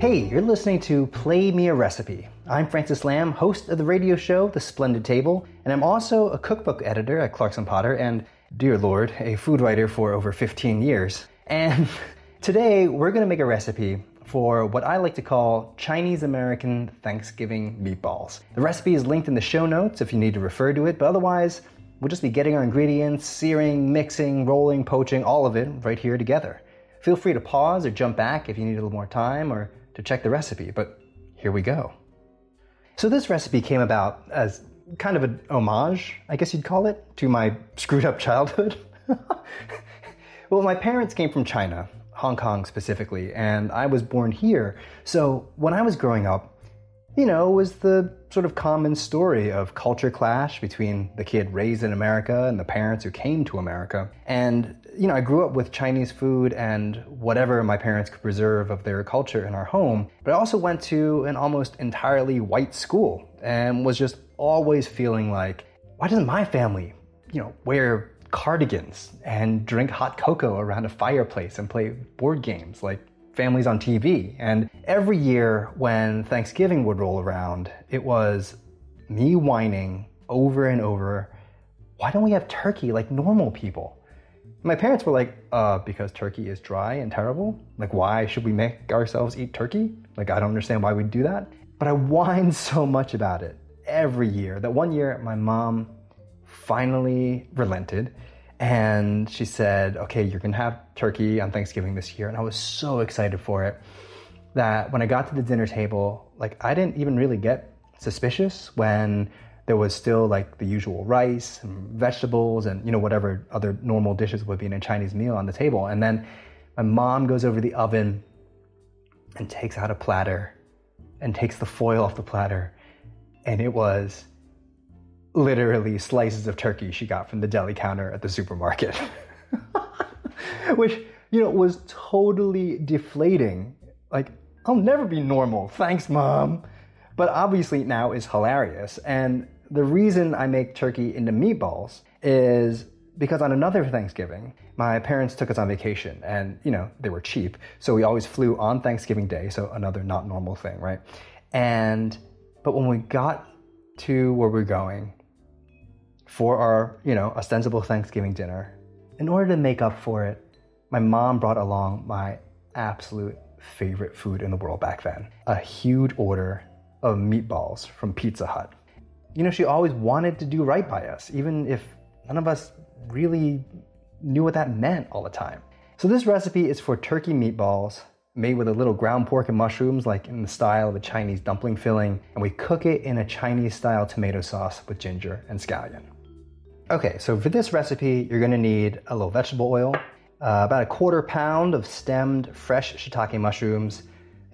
Hey, you're listening to Play Me a Recipe. I'm Francis Lam, host of the radio show The Splendid Table, and I'm also a cookbook editor at Clarkson Potter and, dear Lord, a food writer for over 15 years. And today we're going to make a recipe for what I like to call Chinese American Thanksgiving meatballs. The recipe is linked in the show notes if you need to refer to it, but otherwise, we'll just be getting our ingredients, searing, mixing, rolling, poaching, all of it right here together. Feel free to pause or jump back if you need a little more time or to check the recipe, but here we go. So, this recipe came about as kind of an homage, I guess you'd call it, to my screwed up childhood. well, my parents came from China, Hong Kong specifically, and I was born here. So, when I was growing up, you know, was the sort of common story of culture clash between the kid raised in America and the parents who came to America. And, you know, I grew up with Chinese food and whatever my parents could preserve of their culture in our home. But I also went to an almost entirely white school and was just always feeling like, why doesn't my family, you know, wear cardigans and drink hot cocoa around a fireplace and play board games like families on TV. And every year when Thanksgiving would roll around, it was me whining over and over, why don't we have turkey like normal people? My parents were like, uh, because turkey is dry and terrible. Like, why should we make ourselves eat turkey? Like, I don't understand why we do that. But I whined so much about it every year that one year my mom finally relented and she said, okay, you're gonna have turkey on Thanksgiving this year. And I was so excited for it that when I got to the dinner table, like I didn't even really get suspicious when there was still like the usual rice and vegetables and you know whatever other normal dishes would be in a Chinese meal on the table. And then my mom goes over the oven and takes out a platter and takes the foil off the platter. And it was literally slices of turkey she got from the deli counter at the supermarket. Which, you know, was totally deflating. Like, I'll never be normal. Thanks, mom. But obviously now is hilarious. And the reason I make turkey into meatballs is because on another Thanksgiving, my parents took us on vacation and, you know, they were cheap. So we always flew on Thanksgiving Day. So another not normal thing, right? And, but when we got to where we're going, for our, you know, ostensible Thanksgiving dinner, in order to make up for it, my mom brought along my absolute favorite food in the world back then a huge order of meatballs from Pizza Hut. You know, she always wanted to do right by us, even if none of us really knew what that meant all the time. So, this recipe is for turkey meatballs made with a little ground pork and mushrooms, like in the style of a Chinese dumpling filling, and we cook it in a Chinese style tomato sauce with ginger and scallion. Okay, so for this recipe, you're gonna need a little vegetable oil, uh, about a quarter pound of stemmed fresh shiitake mushrooms,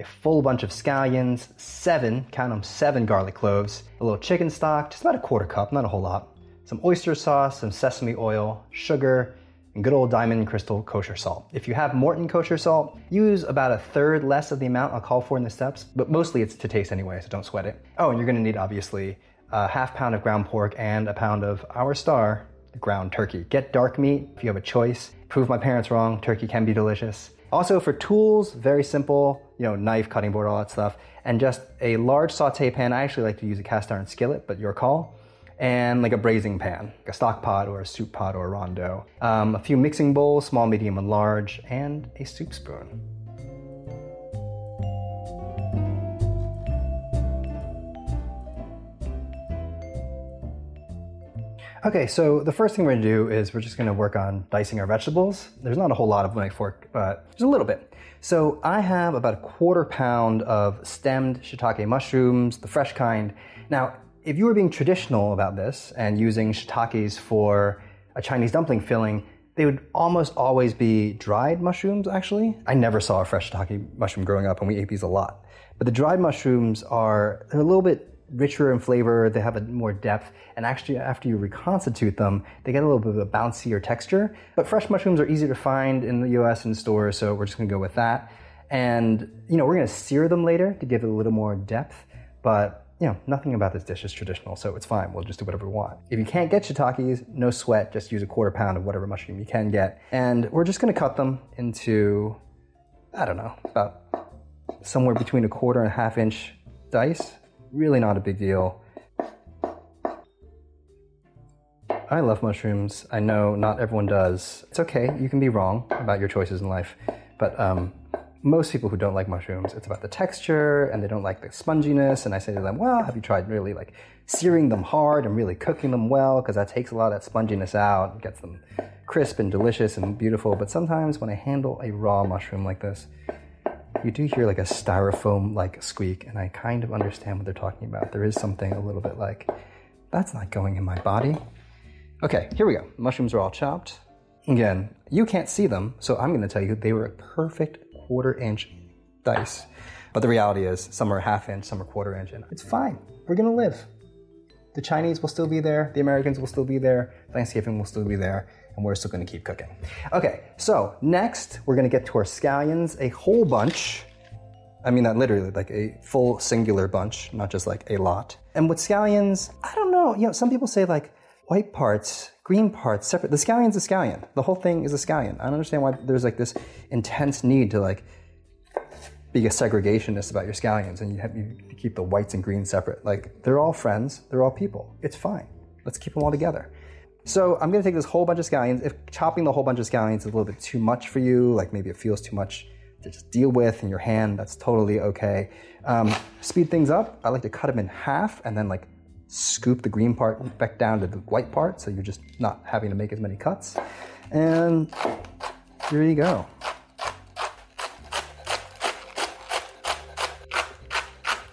a full bunch of scallions, seven, count them, seven garlic cloves, a little chicken stock, just about a quarter cup, not a whole lot, some oyster sauce, some sesame oil, sugar, and good old diamond crystal kosher salt. If you have Morton kosher salt, use about a third less of the amount I'll call for in the steps, but mostly it's to taste anyway, so don't sweat it. Oh, and you're gonna need obviously a half pound of ground pork and a pound of our star ground turkey. Get dark meat if you have a choice. Prove my parents wrong, turkey can be delicious. Also for tools, very simple, you know, knife, cutting board, all that stuff, and just a large saute pan. I actually like to use a cast iron skillet, but your call. And like a braising pan, like a stock pot or a soup pot or a rondeau. Um, a few mixing bowls, small, medium, and large, and a soup spoon. Okay, so the first thing we're gonna do is we're just gonna work on dicing our vegetables. There's not a whole lot of knife fork, but just a little bit. So I have about a quarter pound of stemmed shiitake mushrooms, the fresh kind. Now, if you were being traditional about this and using shiitakes for a Chinese dumpling filling, they would almost always be dried mushrooms, actually. I never saw a fresh shiitake mushroom growing up, and we ate these a lot. But the dried mushrooms are a little bit richer in flavor, they have a more depth, and actually after you reconstitute them, they get a little bit of a bouncier texture. But fresh mushrooms are easy to find in the US in stores, so we're just gonna go with that. And you know, we're gonna sear them later to give it a little more depth, but you know, nothing about this dish is traditional, so it's fine. We'll just do whatever we want. If you can't get shiitakes, no sweat, just use a quarter pound of whatever mushroom you can get. And we're just gonna cut them into, I don't know, about somewhere between a quarter and a half inch dice. Really not a big deal. I love mushrooms. I know not everyone does. It's okay. You can be wrong about your choices in life. But um, most people who don't like mushrooms, it's about the texture and they don't like the sponginess. And I say to them, well, have you tried really like searing them hard and really cooking them well? Because that takes a lot of that sponginess out and gets them crisp and delicious and beautiful. But sometimes when I handle a raw mushroom like this, you do hear like a styrofoam like squeak, and I kind of understand what they're talking about. There is something a little bit like, that's not going in my body. Okay, here we go. Mushrooms are all chopped. Again, you can't see them, so I'm going to tell you they were a perfect quarter inch dice. But the reality is, some are half inch, some are quarter inch, and it's fine. We're gonna live. The Chinese will still be there, the Americans will still be there, Thanksgiving will still be there, and we're still gonna keep cooking. Okay, so next we're gonna get to our scallions, a whole bunch. I mean that literally, like a full singular bunch, not just like a lot. And with scallions, I don't know, you know, some people say like white parts, green parts separate. The scallion's a scallion. The whole thing is a scallion. I don't understand why there's like this intense need to like be a segregationist about your scallions and you have you keep the whites and greens separate. Like they're all friends, they're all people. It's fine. Let's keep them all together. So I'm gonna take this whole bunch of scallions. If chopping the whole bunch of scallions is a little bit too much for you, like maybe it feels too much to just deal with in your hand, that's totally okay. Um, speed things up. I like to cut them in half and then like scoop the green part back down to the white part so you're just not having to make as many cuts. And here you go.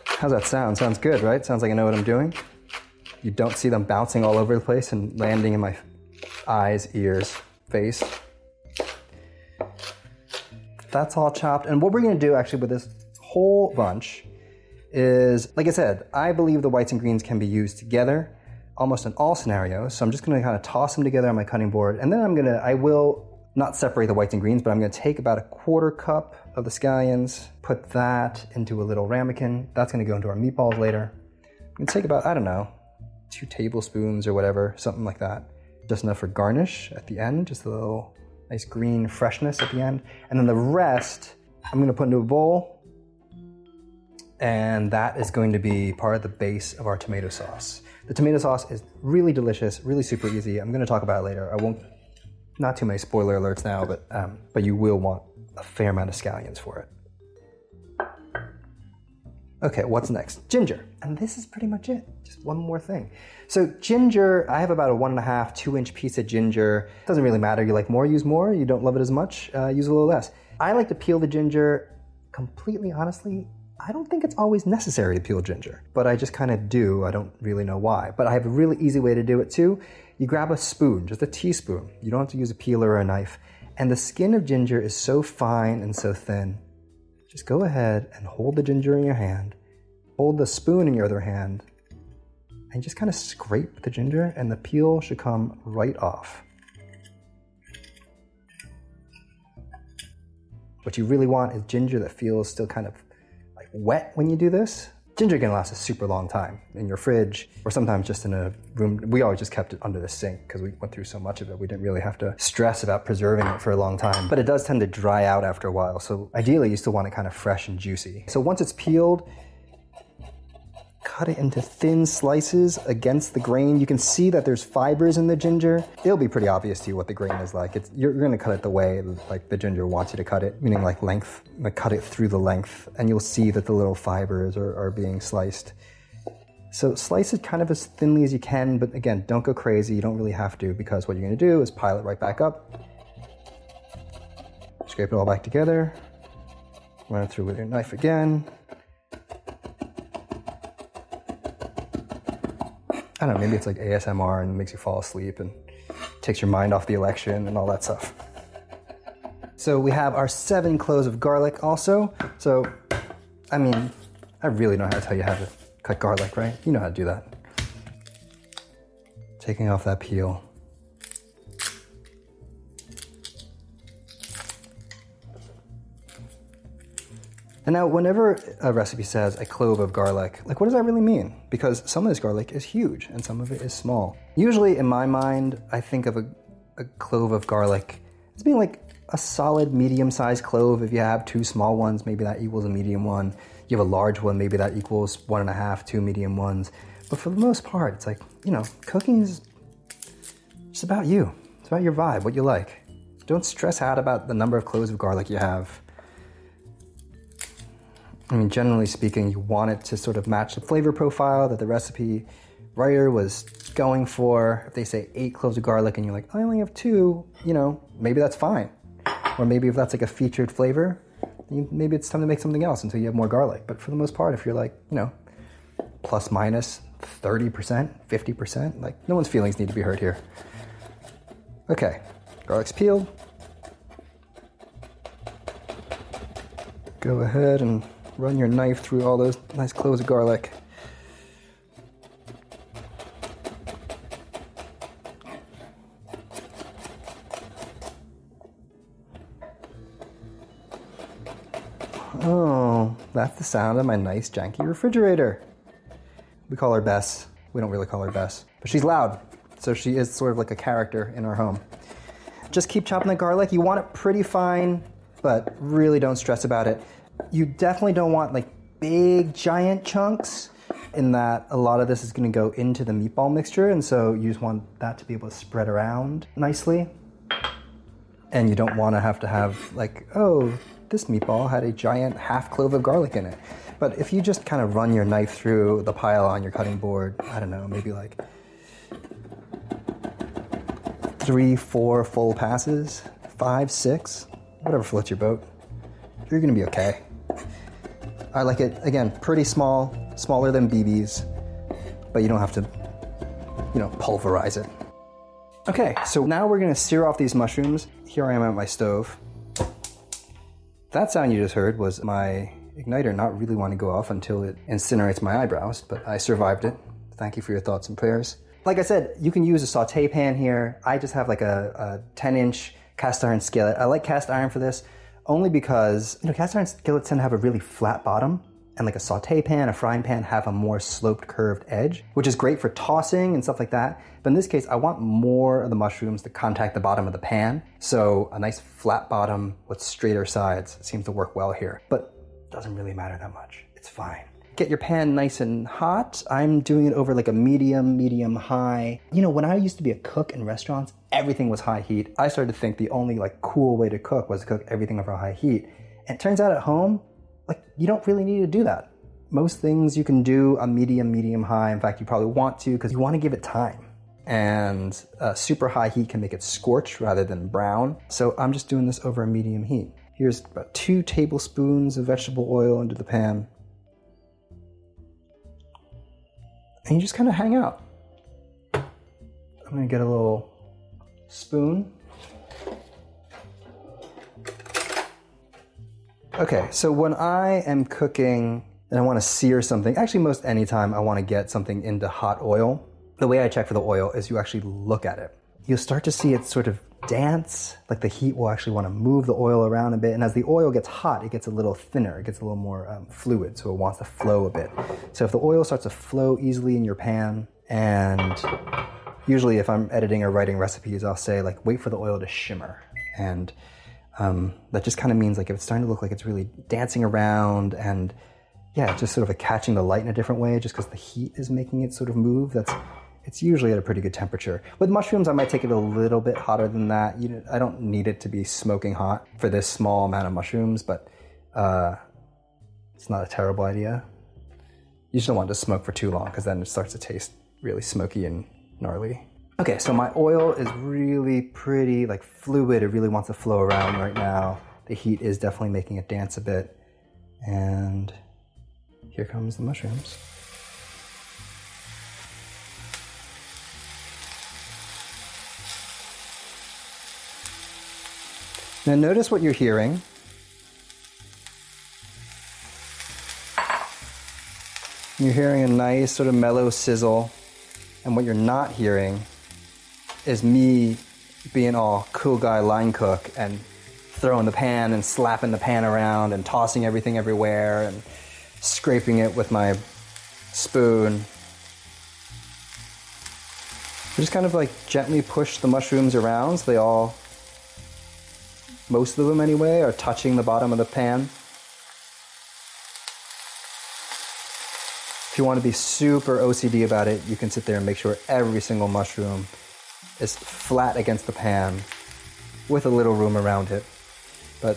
How's that sound? Sounds good, right? Sounds like I know what I'm doing. You don't see them bouncing all over the place and landing in my eyes, ears, face. That's all chopped. And what we're gonna do actually with this whole bunch is, like I said, I believe the whites and greens can be used together almost in all scenarios. So I'm just gonna kind of toss them together on my cutting board. And then I'm gonna, I will not separate the whites and greens, but I'm gonna take about a quarter cup of the scallions, put that into a little ramekin. That's gonna go into our meatballs later. I'm gonna take about, I don't know, two tablespoons or whatever, something like that. Just enough for garnish at the end, just a little nice green freshness at the end. And then the rest, I'm gonna put into a bowl and that is going to be part of the base of our tomato sauce. The tomato sauce is really delicious, really super easy. I'm to talk about it later. I won't, not too many spoiler alerts now, but um, but you will want a fair amount of scallions for it. Okay, what's next? Ginger. And this is pretty much it. Just one more thing. So, ginger, I have about a one and a half, two inch piece of ginger. Doesn't really matter. You like more, use more. You don't love it as much, uh, use a little less. I like to peel the ginger completely honestly I don't think it's always necessary to peel ginger, but I just kind of do. I don't really know why. But I have a really easy way to do it too. You grab a spoon, just a teaspoon. You don't have to use a peeler or a knife. And the skin of ginger is so fine and so thin. Just go ahead and hold the ginger in your hand, hold the spoon in your other hand, and just kind of scrape the ginger, and the peel should come right off. What you really want is ginger that feels still kind of like wet when you do this. Ginger can last a super long time in your fridge or sometimes just in a room. We always just kept it under the sink because we went through so much of it. We didn't really have to stress about preserving it for a long time. But it does tend to dry out after a while. So ideally, you still want it kind of fresh and juicy. So once it's peeled, cut it into thin slices against the grain. You can see that there's fibers in the ginger. It'll be pretty obvious to you what the grain is like. It's, you're, going to cut it the way like the ginger wants you to cut it, meaning like length. Cut it through the length, and you'll see that the little fibers are, are being sliced. So slice it kind of as thinly as you can, but again, don't go crazy. You don't really have to because what you're going to do is pile it right back up. Scrape it all back together. Run it through with your knife again. I don't know, maybe it's like ASMR and makes you fall asleep and takes your mind off the election and all that stuff. So we have our seven cloves of garlic also. So, I mean, I really don't know how to tell you how to cut garlic, right? You know how to do that. Taking off that peel. And now, whenever a recipe says a clove of garlic, like what does that really mean? Because some of this garlic is huge and some of it is small. Usually, in my mind, I think of a, a clove of garlic as being like a solid medium sized clove. If you have two small ones, maybe that equals a medium one. You have a large one, maybe that equals one and a half, two medium ones. But for the most part, it's like, you know, cooking is just about you. It's about your vibe, what you like. Don't stress out about the number of cloves of garlic you have. I mean, generally speaking, you want it to sort of match the flavor profile that the recipe writer was going for. If they say eight cloves of garlic and you're like, I only have two, you know, maybe that's fine. Or maybe if that's like a featured flavor, maybe it's time to make something else until you have more garlic. But for the most part, if you're like, you know, plus minus 30%, 50%, like no one's feelings need to be hurt here. Okay, garlic's peeled. Go ahead and run your knife through all those nice cloves of garlic. Oh, that's the sound of my nice janky refrigerator. We call her Bess. We don't really call her Bess, but she's loud, so she is sort of like a character in our home. Just keep chopping the garlic. You want it pretty fine, but really don't stress about it. You definitely don't want like big giant chunks in that a lot of this is going to go into the meatball mixture and so you just want that to be able to spread around nicely. And you don't want to have to have like oh this meatball had a giant half clove of garlic in it. But if you just kind of run your knife through the pile on your cutting board i don't know maybe like three four full passes five six whatever floats your boat you're going to be okay I like it, again, pretty small, smaller than BB's, but you don't have to, you know, pulverize it. Okay, so now we're gonna sear off these mushrooms. Here I am at my stove. That sound you just heard was my igniter not really wanting to go off until it incinerates my eyebrows, but I survived it. Thank you for your thoughts and prayers. Like I said, you can use a saute pan here. I just have like a, a 10 inch cast iron skillet. I like cast iron for this only because you know cast iron skillets tend to have a really flat bottom and like a saute pan, a frying pan have a more sloped curved edge, which is great for tossing and stuff like that. But in this case, I want more of the mushrooms to contact the bottom of the pan. So a nice flat bottom with straighter sides seems to work well here, but doesn't really matter that much. It's fine get your pan nice and hot. I'm doing it over like a medium, medium high. You know, when I used to be a cook in restaurants, everything was high heat. I started to think the only like cool way to cook was to cook everything over high heat. And it turns out at home, like you don't really need to do that. Most things you can do a medium, medium high. In fact, you probably want to because you want to give it time. And uh, super high heat can make it scorch rather than brown. So I'm just doing this over a medium heat. Here's about two tablespoons of vegetable oil into the pan. and you just kind of hang out. I'm gonna get a little spoon. Okay, so when I am cooking and I want to sear something, actually, most anytime I want to get something into hot oil, the way I check for the oil is you actually look at it. You'll start to see it sort of dance, like the heat will actually want to move the oil around a bit. And as the oil gets hot, it gets a little thinner, it gets a little more um, fluid, so it wants to flow a bit. So if the oil starts to flow easily in your pan, and usually if I'm editing or writing recipes, I'll say like wait for the oil to shimmer, and um, that just kind of means like if it's starting to look like it's really dancing around and yeah, just sort of like catching the light in a different way, just because the heat is making it sort of move. That's it's usually at a pretty good temperature. With mushrooms, I might take it a little bit hotter than that. You, I don't need it to be smoking hot for this small amount of mushrooms, but uh, it's not a terrible idea. You just don't want to smoke for too long because then it starts to taste really smoky and gnarly. Okay, so my oil is really pretty like fluid. It really wants to flow around right now. The heat is definitely making it dance a bit. And here comes the mushrooms. Now notice what you're hearing. You're hearing a nice sort of mellow sizzle, and what you're not hearing is me being all cool guy line cook and throwing the pan and slapping the pan around and tossing everything everywhere and scraping it with my spoon. I just kind of like gently push the mushrooms around so they all, most of them anyway, are touching the bottom of the pan. If you want to be super OCD about it, you can sit there and make sure every single mushroom is flat against the pan with a little room around it. But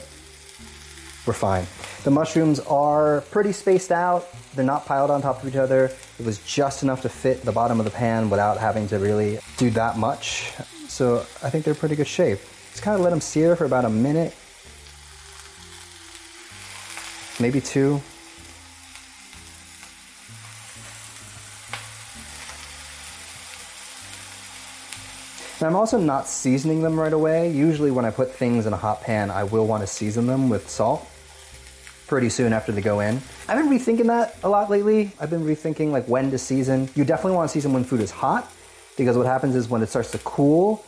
we're fine. The mushrooms are pretty spaced out. They're not piled on top of each other. It was just enough to fit the bottom of the pan without having to really do that much. So I think they're pretty good shape. Just kind of let them sear for about a minute, maybe two. And I'm also not seasoning them right away. Usually, when I put things in a hot pan, I will want to season them with salt pretty soon after they go in. I've been rethinking that a lot lately. I've been rethinking like when to season. You definitely want to season when food is hot because what happens is when it starts to cool,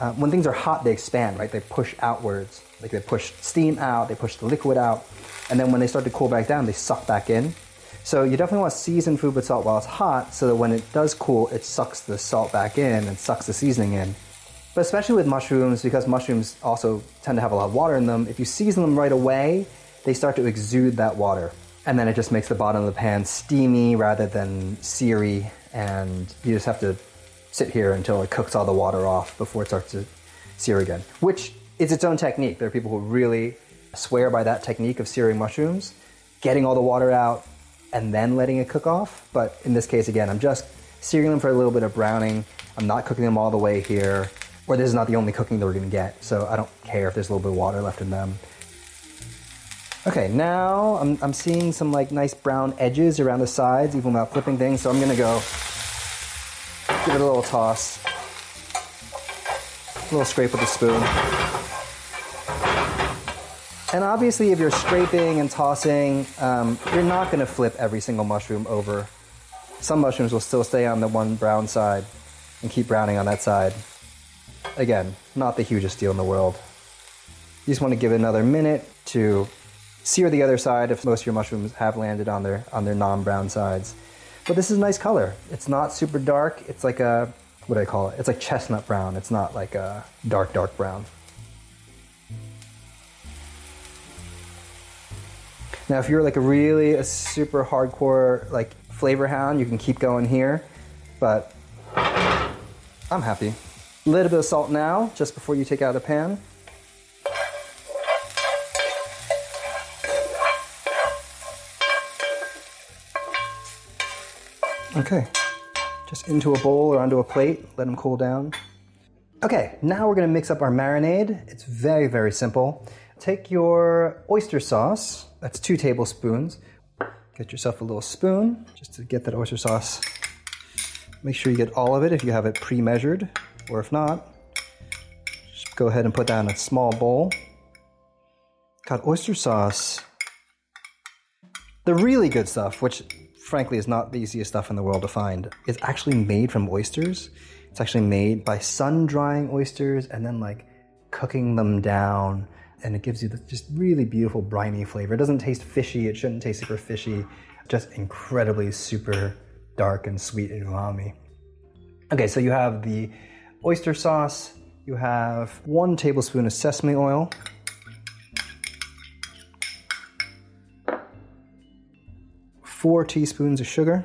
uh, when things are hot, they expand, right? They push outwards. Like they push steam out, they push the liquid out, and then when they start to cool back down, they suck back in. So you definitely want to season food with salt while it's hot so that when it does cool, it sucks the salt back in and sucks the seasoning in. But especially with mushrooms, because mushrooms also tend to have a lot of water in them, if you season them right away, they start to exude that water. And then it just makes the bottom of the pan steamy rather than seary, and you just have to sit here until it cooks all the water off before it starts to sear again, which is its own technique. There are people who really swear by that technique of searing mushrooms, getting all the water out, and then letting it cook off. But in this case, again, I'm just searing them for a little bit of browning. I'm not cooking them all the way here, or this is not the only cooking that we're gonna get, so I don't care if there's a little bit of water left in them. Okay, now I'm, I'm seeing some like nice brown edges around the sides, even without flipping things, so I'm gonna go give it a little toss. A little scrape with the spoon. And obviously, if you're scraping and tossing, um, you're not going to flip every single mushroom over. Some mushrooms will still stay on the one brown side and keep browning on that side. Again, not the hugest deal in the world. You just want to give it another minute to sear the other side if most of your mushrooms have landed on their on their non-brown sides. But this is a nice color. It's not super dark. It's like a what do I call it? It's like chestnut brown. It's not like a dark dark brown. Now, if you're like a really a super hardcore like flavor hound, you can keep going here, but I'm happy. A little bit of salt now, just before you take out the pan. Okay, just into a bowl or onto a plate, let them cool down. Okay, now we're gonna mix up our marinade. It's very, very simple. Take your oyster sauce, that's two tablespoons. Get yourself a little spoon just to get that oyster sauce. Make sure you get all of it if you have it pre measured, or if not, just go ahead and put that in a small bowl. Got oyster sauce. The really good stuff, which frankly is not the easiest stuff in the world to find, is actually made from oysters. It's actually made by sun drying oysters and then like cooking them down and it gives you this just really beautiful briny flavor. It doesn't taste fishy. It shouldn't taste super fishy. Just incredibly super dark and sweet and umami. Okay, so you have the oyster sauce. You have one tablespoon of sesame oil. Four teaspoons of sugar.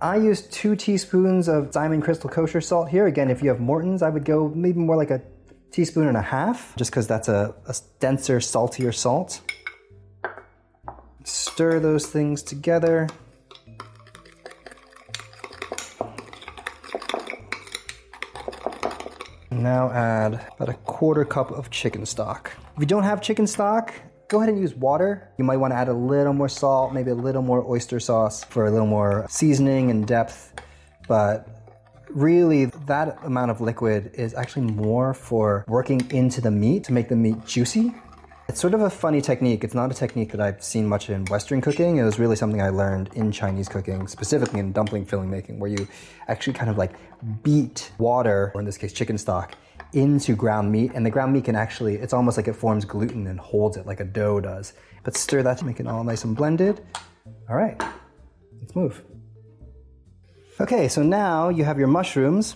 I use two teaspoons of Diamond Crystal Kosher salt here. Again, if you have Morton's, I would go maybe more like a teaspoon and a half, just because that's a, a denser, saltier salt. Stir those things together. Now add about a quarter cup of chicken stock. If you don't have chicken stock, go ahead and use water. You might want to add a little more salt, maybe a little more oyster sauce for a little more seasoning and depth. But really, that amount of liquid is actually more for working into the meat to make the meat juicy. It's sort of a funny technique. It's not a technique that I've seen much in Western cooking. It was really something I learned in Chinese cooking, specifically in dumpling filling making, where you actually kind of like beat water, or in this case, chicken stock, into ground meat. And the ground meat can actually, it's almost like it forms gluten and holds it like a dough does. But stir that to make it all nice and blended. All right, let's move. Okay, so now you have your mushrooms.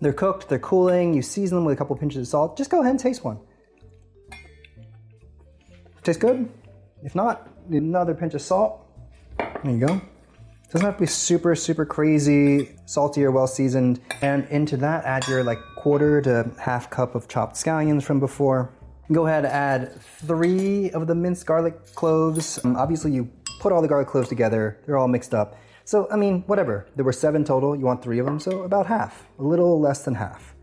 They're cooked, they're cooling, you season them with a couple pinches of salt. Just go ahead and taste one. Tastes good? If not, another pinch of salt. There you go. Doesn't have to be super, super crazy, salty or well seasoned. And into that, add your like quarter to half cup of chopped scallions from before. Go ahead, and add three of the minced garlic cloves. Um, obviously, you put all the garlic cloves together, they're all mixed up. So, I mean, whatever. There were seven total, you want three of them, so about half, a little less than half.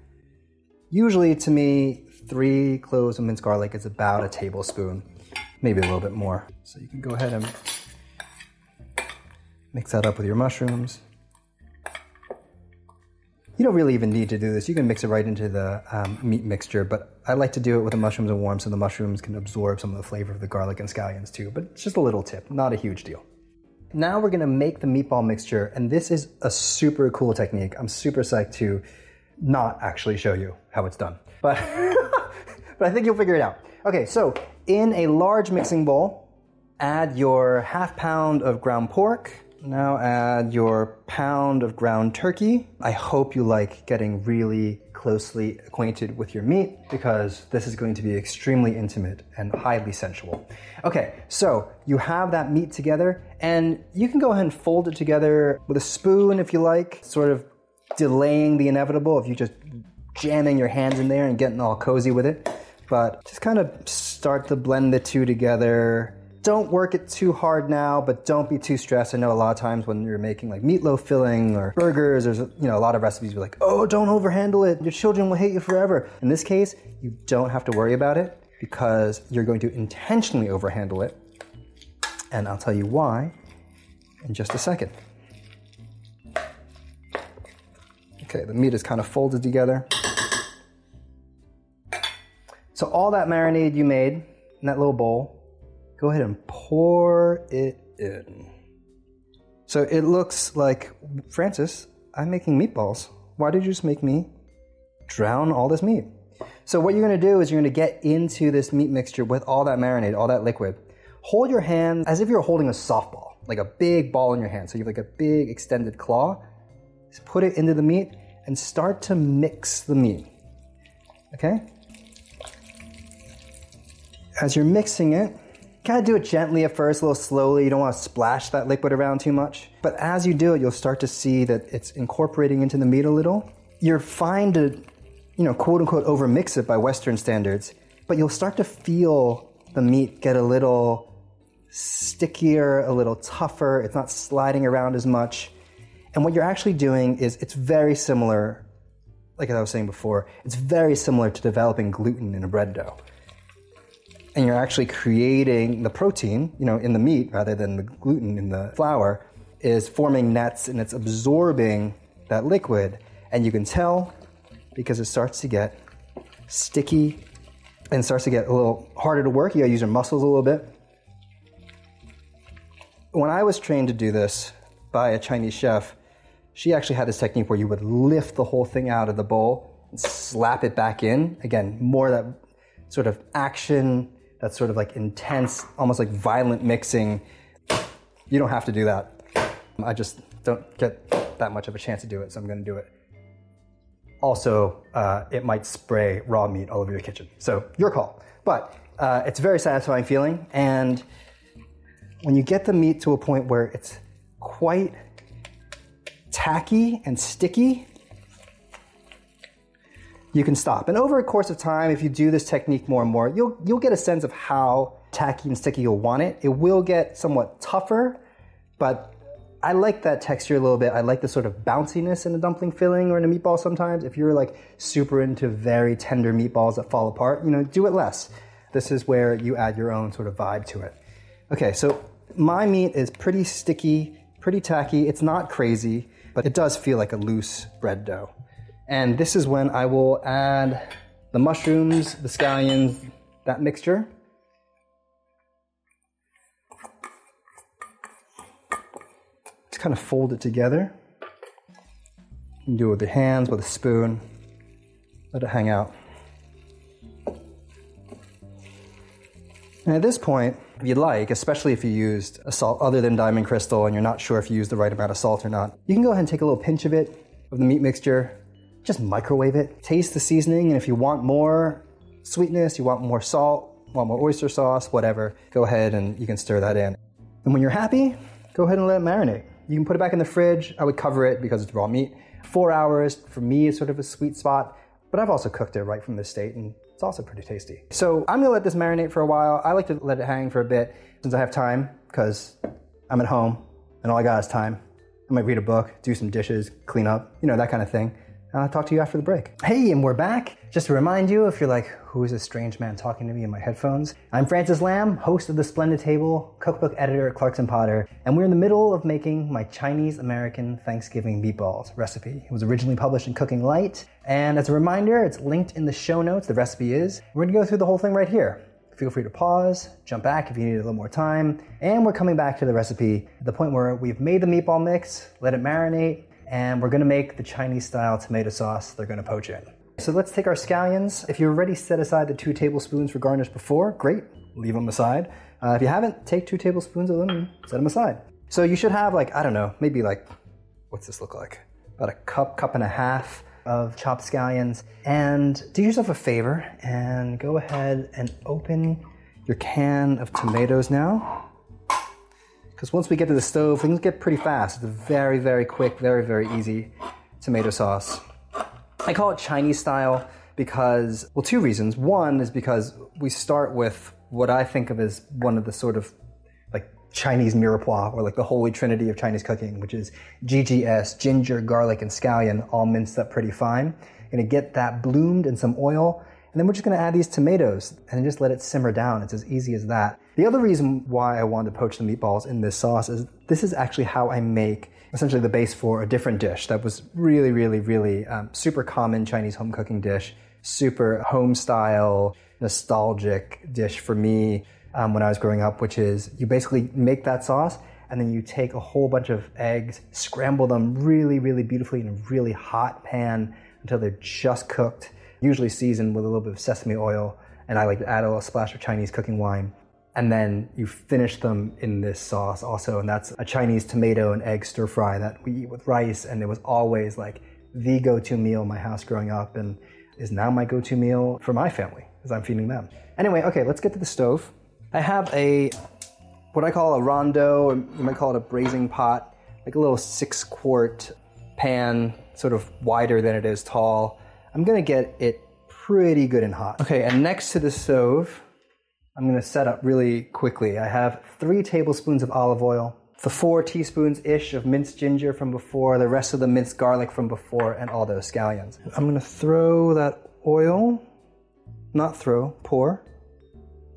Usually, to me, three cloves of minced garlic is about a tablespoon, maybe a little bit more. So, you can go ahead and mix that up with your mushrooms. You don't really even need to do this. You can mix it right into the um, meat mixture, but I like to do it with the mushrooms and warm so the mushrooms can absorb some of the flavor of the garlic and scallions too. But it's just a little tip, not a huge deal. Now we're gonna make the meatball mixture, and this is a super cool technique. I'm super psyched to not actually show you how it's done, but but I think you'll figure it out. Okay, so in a large mixing bowl, add your half pound of ground pork. Now add your pound of ground turkey. I hope you like getting really closely acquainted with your meat because this is going to be extremely intimate and highly sensual. Okay, so you have that meat together and you can go ahead and fold it together with a spoon if you like, sort of delaying the inevitable if you just jamming your hands in there and getting all cozy with it. But just kind of start to blend the two together don't work it too hard now, but don't be too stressed. I know a lot of times when you're making like meatloaf filling or burgers, there's you know a lot of recipes be like, oh, don't overhandle it. Your children will hate you forever. In this case, you don't have to worry about it because you're going to intentionally overhandle it. And I'll tell you why in just a second. Okay, the meat is kind of folded together. So all that marinade you made in that little bowl, go ahead and pour it in. So it looks like, Francis, I'm making meatballs. Why did you just make me drown all this meat? So what you're gonna do is you're gonna get into this meat mixture with all that marinade, all that liquid. Hold your hands as if you're holding a softball, like a big ball in your hand. So you have like a big extended claw. Just put it into the meat and start to mix the meat. Okay? As you're mixing it, kind of do it gently at first, a little slowly. You don't want to splash that liquid around too much. But as you do it, you'll start to see that it's incorporating into the meat a little. You're fine to, you know, quote unquote, overmix it by Western standards, but you'll start to feel the meat get a little stickier, a little tougher. It's not sliding around as much. And what you're actually doing is it's very similar, like I was saying before, it's very similar to developing gluten in a bread dough and you're actually creating the protein, you know, in the meat rather than the gluten in the flour, is forming nets and it's absorbing that liquid. And you can tell because it starts to get sticky and starts to get a little harder to work. You gotta use your muscles a little bit. When I was trained to do this by a Chinese chef, she actually had this technique where you would lift the whole thing out of the bowl and slap it back in. Again, more that sort of action that sort of like intense, almost like violent mixing. You don't have to do that. I just don't get that much of a chance to do it, so I'm going to do it. Also, uh, it might spray raw meat all over your kitchen. So, your call. But uh, it's a very satisfying feeling, and when you get the meat to a point where it's quite tacky and sticky, you can stop. And over a course of time, if you do this technique more and more, you'll, you'll get a sense of how tacky and sticky you'll want it. It will get somewhat tougher, but I like that texture a little bit. I like the sort of bounciness in a dumpling filling or in a meatball sometimes. If you're like super into very tender meatballs that fall apart, you know, do it less. This is where you add your own sort of vibe to it. Okay, so my meat is pretty sticky, pretty tacky. It's not crazy, but it does feel like a loose bread dough. And this is when I will add the mushrooms, the scallions, that mixture. Just kind of fold it together. You can do it with your hands, with a spoon. Let it hang out. And at this point, if you'd like, especially if you used a salt other than diamond crystal and you're not sure if you used the right amount of salt or not, you can go ahead and take a little pinch of it, of the meat mixture, just microwave it, taste the seasoning, and if you want more sweetness, you want more salt, want more oyster sauce, whatever, go ahead and you can stir that in. And when you're happy, go ahead and let it marinate. You can put it back in the fridge. I would cover it because it's raw meat. Four hours for me is sort of a sweet spot, but I've also cooked it right from the state and it's also pretty tasty. So I'm gonna let this marinate for a while. I like to let it hang for a bit since I have time because I'm at home and all I got is time. I might read a book, do some dishes, clean up, you know, that kind of thing. I'll talk to you after the break. Hey, and we're back. Just to remind you, if you're like, who is this strange man talking to me in my headphones? I'm Francis Lam, host of The Splendid Table, cookbook editor at Clarkson Potter, and we're in the middle of making my Chinese American Thanksgiving meatballs recipe. It was originally published in Cooking Light, and as a reminder, it's linked in the show notes. The recipe is. We're gonna go through the whole thing right here. Feel free to pause, jump back if you need a little more time, and we're coming back to the recipe the point where we've made the meatball mix, let it marinate, and we're gonna make the Chinese style tomato sauce they're gonna poach in. So let's take our scallions. If you already set aside the two tablespoons for garnish before, great, leave them aside. Uh, if you haven't, take two tablespoons of them and set them aside. So you should have like, I don't know, maybe like, what's this look like? About a cup, cup and a half of chopped scallions. And do yourself a favor and go ahead and open your can of tomatoes now because once we get to the stove, things get pretty fast. It's a very, very quick, very, very easy tomato sauce. I call it Chinese style because, well, two reasons. One is because we start with what I think of as one of the sort of like Chinese mirepoix or like the holy trinity of Chinese cooking, which is GGS, ginger, garlic, and scallion, all minced up pretty fine. Gonna get that bloomed in some oil and then we're just gonna add these tomatoes and just let it simmer down. It's as easy as that. The other reason why I wanted to poach the meatballs in this sauce is this is actually how I make essentially the base for a different dish that was really, really, really um, super common Chinese home cooking dish, super home style, nostalgic dish for me um, when I was growing up, which is you basically make that sauce and then you take a whole bunch of eggs, scramble them really, really beautifully in a really hot pan until they're just cooked usually seasoned with a little bit of sesame oil, and I like to add a little splash of Chinese cooking wine. And then you finish them in this sauce also, and that's a Chinese tomato and egg stir fry that we eat with rice, and it was always like the go-to meal in my house growing up, and is now my go-to meal for my family as I'm feeding them. Anyway, okay, let's get to the stove. I have a what I call a rondo or you might call it a braising pot, like a little six-quart pan, sort of wider than it is tall. I'm gonna get it pretty good and hot. Okay, and next to the stove, I'm gonna set up really quickly. I have three tablespoons of olive oil, the four teaspoons ish of minced ginger from before, the rest of the minced garlic from before, and all those scallions. I'm gonna throw that oil, not throw, pour.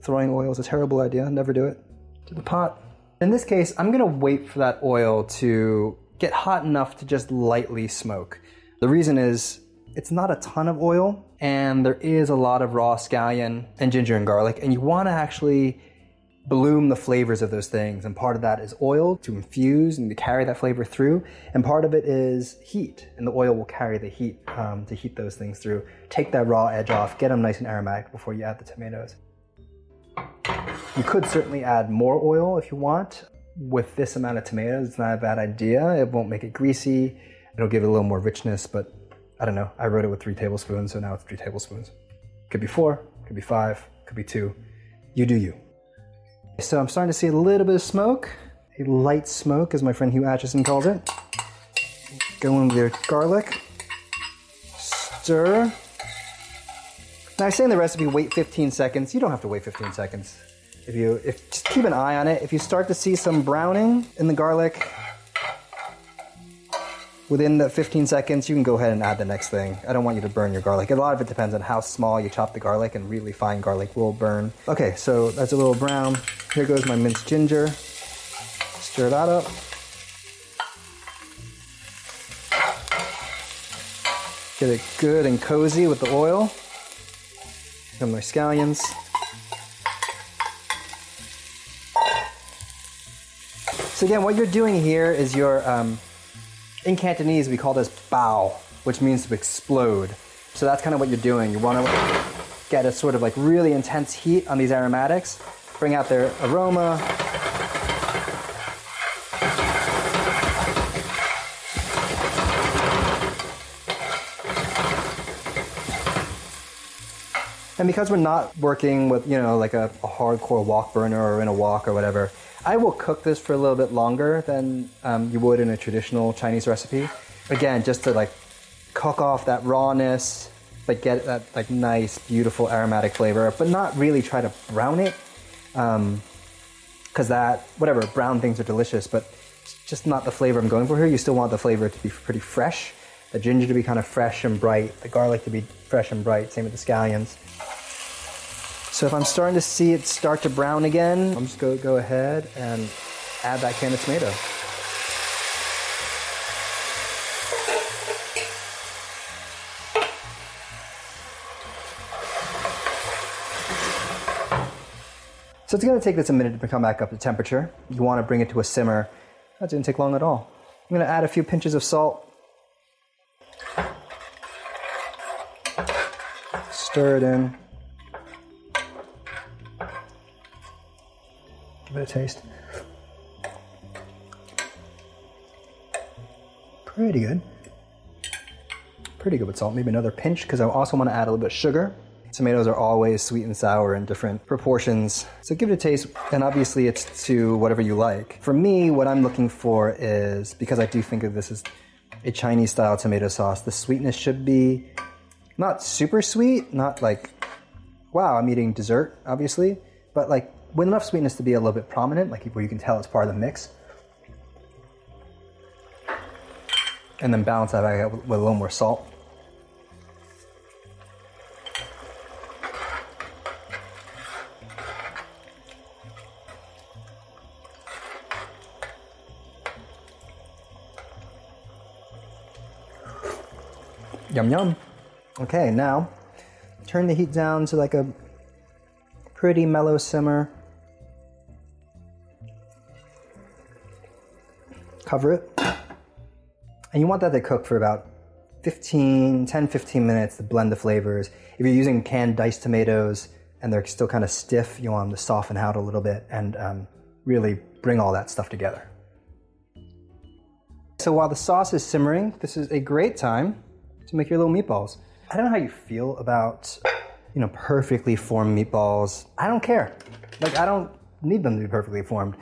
Throwing oil is a terrible idea, never do it, to the pot. In this case, I'm gonna wait for that oil to get hot enough to just lightly smoke. The reason is it's not a ton of oil, and there is a lot of raw scallion and ginger and garlic, and you want to actually bloom the flavors of those things. And part of that is oil to infuse and to carry that flavor through, and part of it is heat, and the oil will carry the heat um, to heat those things through. Take that raw edge off, get them nice and aromatic before you add the tomatoes. You could certainly add more oil if you want. With this amount of tomatoes, it's not a bad idea. It won't make it greasy. It'll give it a little more richness, but I don't know. I wrote it with three tablespoons, so now it's three tablespoons. Could be four, could be five, could be two. You do you. So I'm starting to see a little bit of smoke, a light smoke, as my friend Hugh Acheson calls it. Go in with your garlic. Stir. Now I say in the recipe, wait 15 seconds. You don't have to wait 15 seconds. If you, if just keep an eye on it. If you start to see some browning in the garlic, within the 15 seconds, you can go ahead and add the next thing. I don't want you to burn your garlic. A lot of it depends on how small you chop the garlic, and really fine garlic will burn. Okay, so that's a little brown. Here goes my minced ginger. Stir that up. Get it good and cozy with the oil. And my scallions. So again, what you're doing here is you're, um, in Cantonese, we call this bao, which means to explode. So that's kind of what you're doing. You want to get a sort of like really intense heat on these aromatics, bring out their aroma. And because we're not working with, you know, like a, a hardcore wok burner or in a wok or whatever, I will cook this for a little bit longer than um, you would in a traditional Chinese recipe. Again, just to like cook off that rawness, but get that like nice, beautiful aromatic flavor, but not really try to brown it. Um, Cause that, whatever, brown things are delicious, but just not the flavor I'm going for here. You still want the flavor to be pretty fresh, the ginger to be kind of fresh and bright, the garlic to be fresh and bright, same with the scallions. So if I'm starting to see it start to brown again, I'm just to go ahead and add that can of tomato. So it's to take this a minute to come back up to temperature. You want to bring it to a simmer. That didn't take long at all. I'm to add a few pinches of salt. Stir it in. Give it a taste. Pretty good. Pretty good with salt. Maybe another pinch because I also want to add a little bit of sugar. Tomatoes are always sweet and sour in different proportions. So give it a taste, and obviously it's to whatever you like. For me, what I'm looking for is because I do think of this as a Chinese style tomato sauce, the sweetness should be not super sweet, not like, wow, I'm eating dessert, obviously, but like with enough sweetness to be a little bit prominent, like where you can tell it's part of the mix. And then balance that out with a little more salt. Yum yum. Okay, now turn the heat down to like a pretty mellow simmer. Cover it. And you want that to cook for about 15, 10, 15 minutes to blend the flavors. If you're using canned diced tomatoes and they're still kind of stiff, you want them to soften out a little bit and um, really bring all that stuff together. So while the sauce is simmering, this is a great time to make your little meatballs. I don't know how you feel about, you know, perfectly formed meatballs. I don't care. Like I don't need them to be perfectly formed.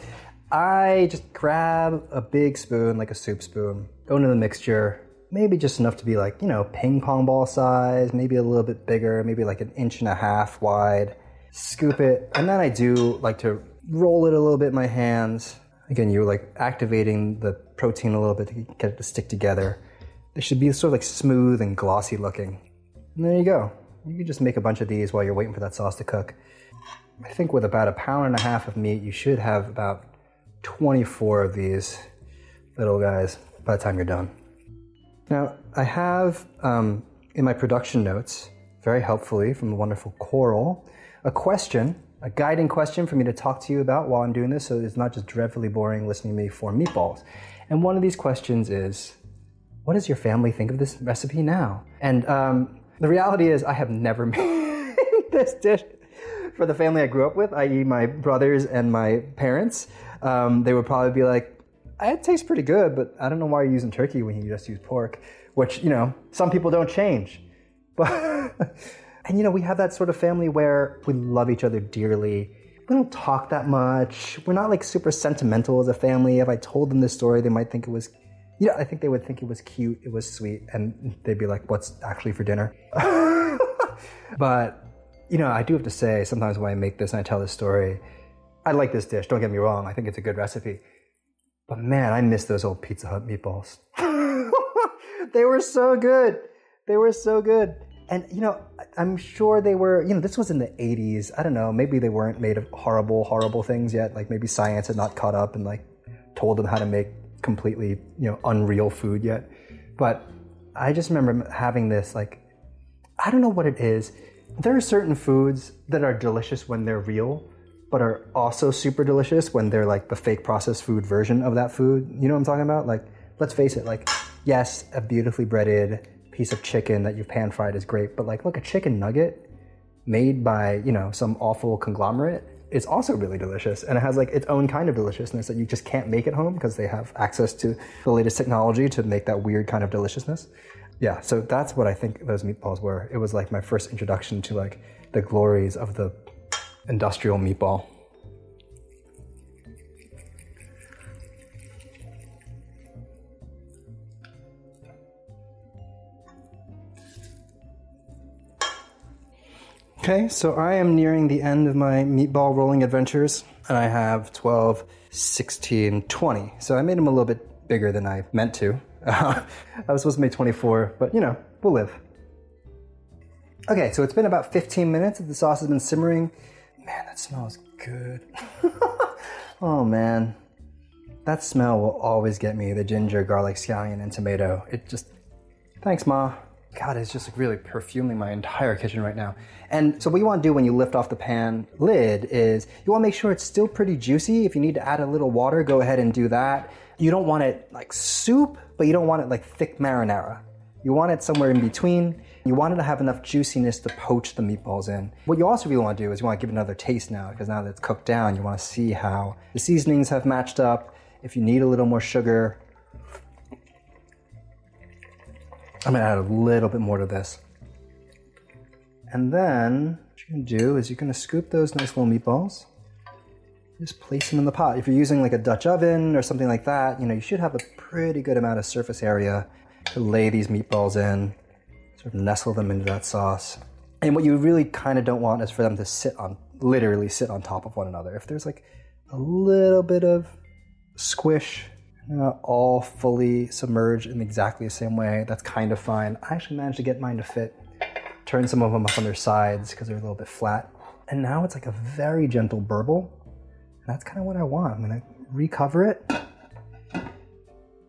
I just grab a big spoon, like a soup spoon, go into the mixture, maybe just enough to be like, you know, ping pong ball size, maybe a little bit bigger, maybe like an inch and a half wide. Scoop it, and then I do like to roll it a little bit in my hands. Again, you're like activating the protein a little bit to get it to stick together. It should be sort of like smooth and glossy looking. And there you go. You can just make a bunch of these while you're waiting for that sauce to cook. I think with about a pound and a half of meat, you should have about 24 of these little guys by the time you're done. Now, I have um, in my production notes, very helpfully from the wonderful Coral, a question, a guiding question for me to talk to you about while I'm doing this so it's not just dreadfully boring listening to me for meatballs. And one of these questions is what does your family think of this recipe now? And um, the reality is, I have never made this dish for the family I grew up with, i.e., my brothers and my parents. Um, they would probably be like, it tastes pretty good, but I don't know why you're using turkey when you just use pork, which, you know, some people don't change. But, and you know, we have that sort of family where we love each other dearly. We don't talk that much. We're not like super sentimental as a family. If I told them this story, they might think it was yeah, I think they would think it was cute, it was sweet, and they'd be like, "What's actually for dinner?" but you know, I do have to say, sometimes when I make this and I tell this story, I like this dish. Don't get me wrong; I think it's a good recipe. But man, I miss those old Pizza Hut meatballs. they were so good. They were so good. And you know, I'm sure they were. You know, this was in the '80s. I don't know. Maybe they weren't made of horrible, horrible things yet. Like maybe science had not caught up and like told them how to make completely, you know, unreal food yet. But I just remember having this like, I don't know what it is. There are certain foods that are delicious when they're real, but are also super delicious when they're like the fake processed food version of that food. You know what I'm talking about? Like, let's face it. Like, yes, a beautifully breaded piece of chicken that you've pan fried is great, but like, look, a chicken nugget made by, you know, some awful conglomerate is also really delicious and it has like its own kind of deliciousness that you just can't make at home because they have access to the latest technology to make that weird kind of deliciousness. Yeah, so that's what I think those meatballs were. It was like my first introduction to like the glories of the industrial meatball. Okay, so I am nearing the end of my meatball rolling adventures, and I have 12, 16, 20. So I made them a little bit bigger than I meant to. I was supposed to make 24, but you know, we'll live. Okay, so it's been about 15 minutes that the sauce has been simmering. Man, that smells good. oh man, that smell will always get me the ginger, garlic, scallion, and tomato. It just, thanks, Ma. God, it's just really perfuming my entire kitchen right now. And so what you want to do when you lift off the pan lid is you want to make sure it's still pretty juicy. If you need to add a little water, go ahead and do that. You don't want it like soup, but you don't want it like thick marinara. You want it somewhere in between. You want it to have enough juiciness to poach the meatballs in. What you also really want to do is you want to give it another taste now, because now that it's cooked down, you want to see how the seasonings have matched up. If you need a little more sugar, I'm gonna add a little bit more to this. And then what you're gonna do is you're gonna scoop those nice little meatballs. Just place them in the pot. If you're using like a Dutch oven or something like that, you know, you should have a pretty good amount of surface area to lay these meatballs in sort of nestle them into that sauce. And what you really kind of don't want is for them to sit on, literally sit on top of one another. If there's like a little bit of squish, not all fully submerged in exactly the same way, that's kind of fine. I actually managed to get mine to fit, turn some of them up on their sides because they're a little bit flat. And now it's like a very gentle burble. And that's kind of what I want. I'm gonna recover it.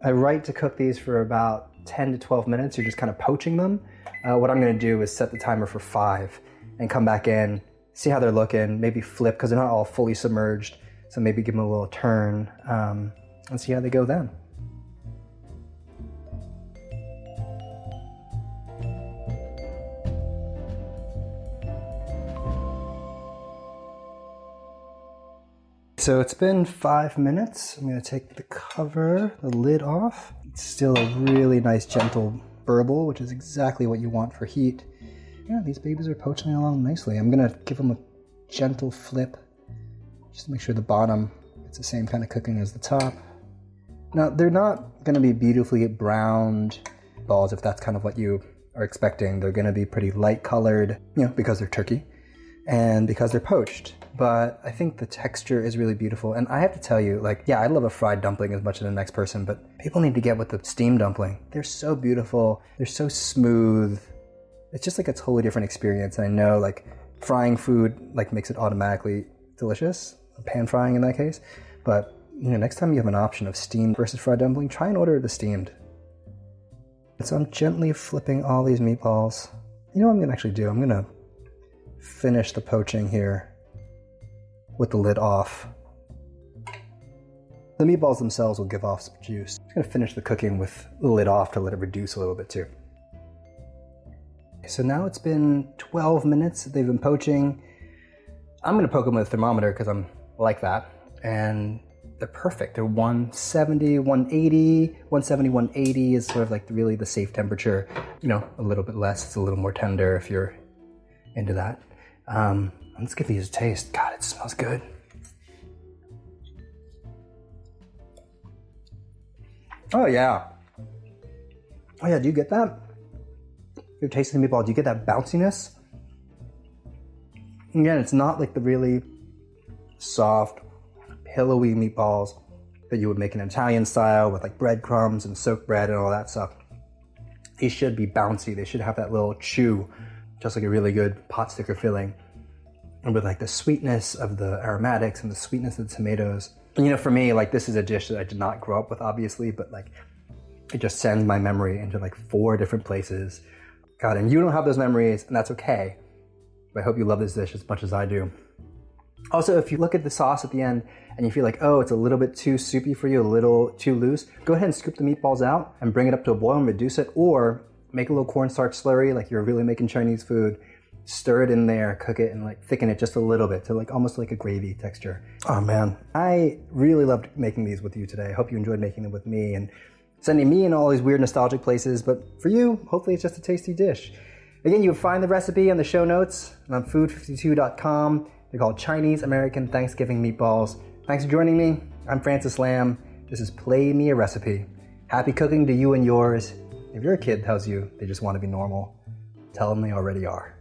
I write to cook these for about 10 to 12 minutes. You're just kind of poaching them uh, what I'm going to do is set the timer for five and come back in, see how they're looking, maybe flip because they're not all fully submerged. So maybe give them a little turn um, and see how they go then. So it's been five minutes. I'm going to take the cover, the lid off. Still a really nice, gentle burble, which is exactly what you want for heat. Yeah, these babies are poaching along nicely. I'm gonna give them a gentle flip, just to make sure the bottom gets the same kind of cooking as the top. Now, they're not gonna be beautifully browned balls if that's kind of what you are expecting. They're gonna be pretty light colored, you know, because they're turkey and because they're poached. But I think the texture is really beautiful. And I have to tell you, like, yeah, I love a fried dumpling as much as the next person, but people need to get with the steamed dumpling. They're so beautiful, they're so smooth. It's just like a totally different experience. And I know, like, frying food, like, makes it automatically delicious, pan frying in that case. But, you know, next time you have an option of steamed versus fried dumpling, try and order the steamed. So I'm gently flipping all these meatballs. You know what I'm gonna actually do? I'm gonna finish the poaching here with the lid off. The meatballs themselves will give off some juice. I'm gonna finish the cooking with the lid off to let it reduce a little bit too. So now it's been 12 minutes that they've been poaching. I'm gonna poke them with a thermometer because I'm like that. And they're perfect. They're 170, 180. 170, 180 is sort of like really the safe temperature. You know, a little bit less, it's a little more tender if you're into that. Um, let's give these a taste. God, it smells good. Oh yeah. Oh yeah, do you get that? You're tasting the meatball, do you get that bounciness? Again, it's not like the really soft, pillowy meatballs that you would make in Italian style with like breadcrumbs and soaked bread and all that stuff. These should be bouncy. They should have that little chew, just like a really good pot sticker filling. And with like the sweetness of the aromatics and the sweetness of the tomatoes. And you know, for me, like this is a dish that I did not grow up with, obviously, but like it just sends my memory into like four different places. God, and you don't have those memories, and that's okay. But I hope you love this dish as much as I do. Also, if you look at the sauce at the end and you feel like, oh, it's a little bit too soupy for you, a little too loose, go ahead and scoop the meatballs out and bring it up to a boil and reduce it, or make a little cornstarch slurry like you're really making Chinese food. Stir it in there, cook it, and like thicken it just a little bit to like almost like a gravy texture. Oh man, I really loved making these with you today. I hope you enjoyed making them with me and sending me in all these weird nostalgic places. But for you, hopefully it's just a tasty dish. Again, you will find the recipe on the show notes and on food52.com. They're called Chinese American Thanksgiving meatballs. Thanks for joining me. I'm Francis Lam. This is Play Me a Recipe. Happy cooking to you and yours. If your kid tells you they just want to be normal, tell them they already are.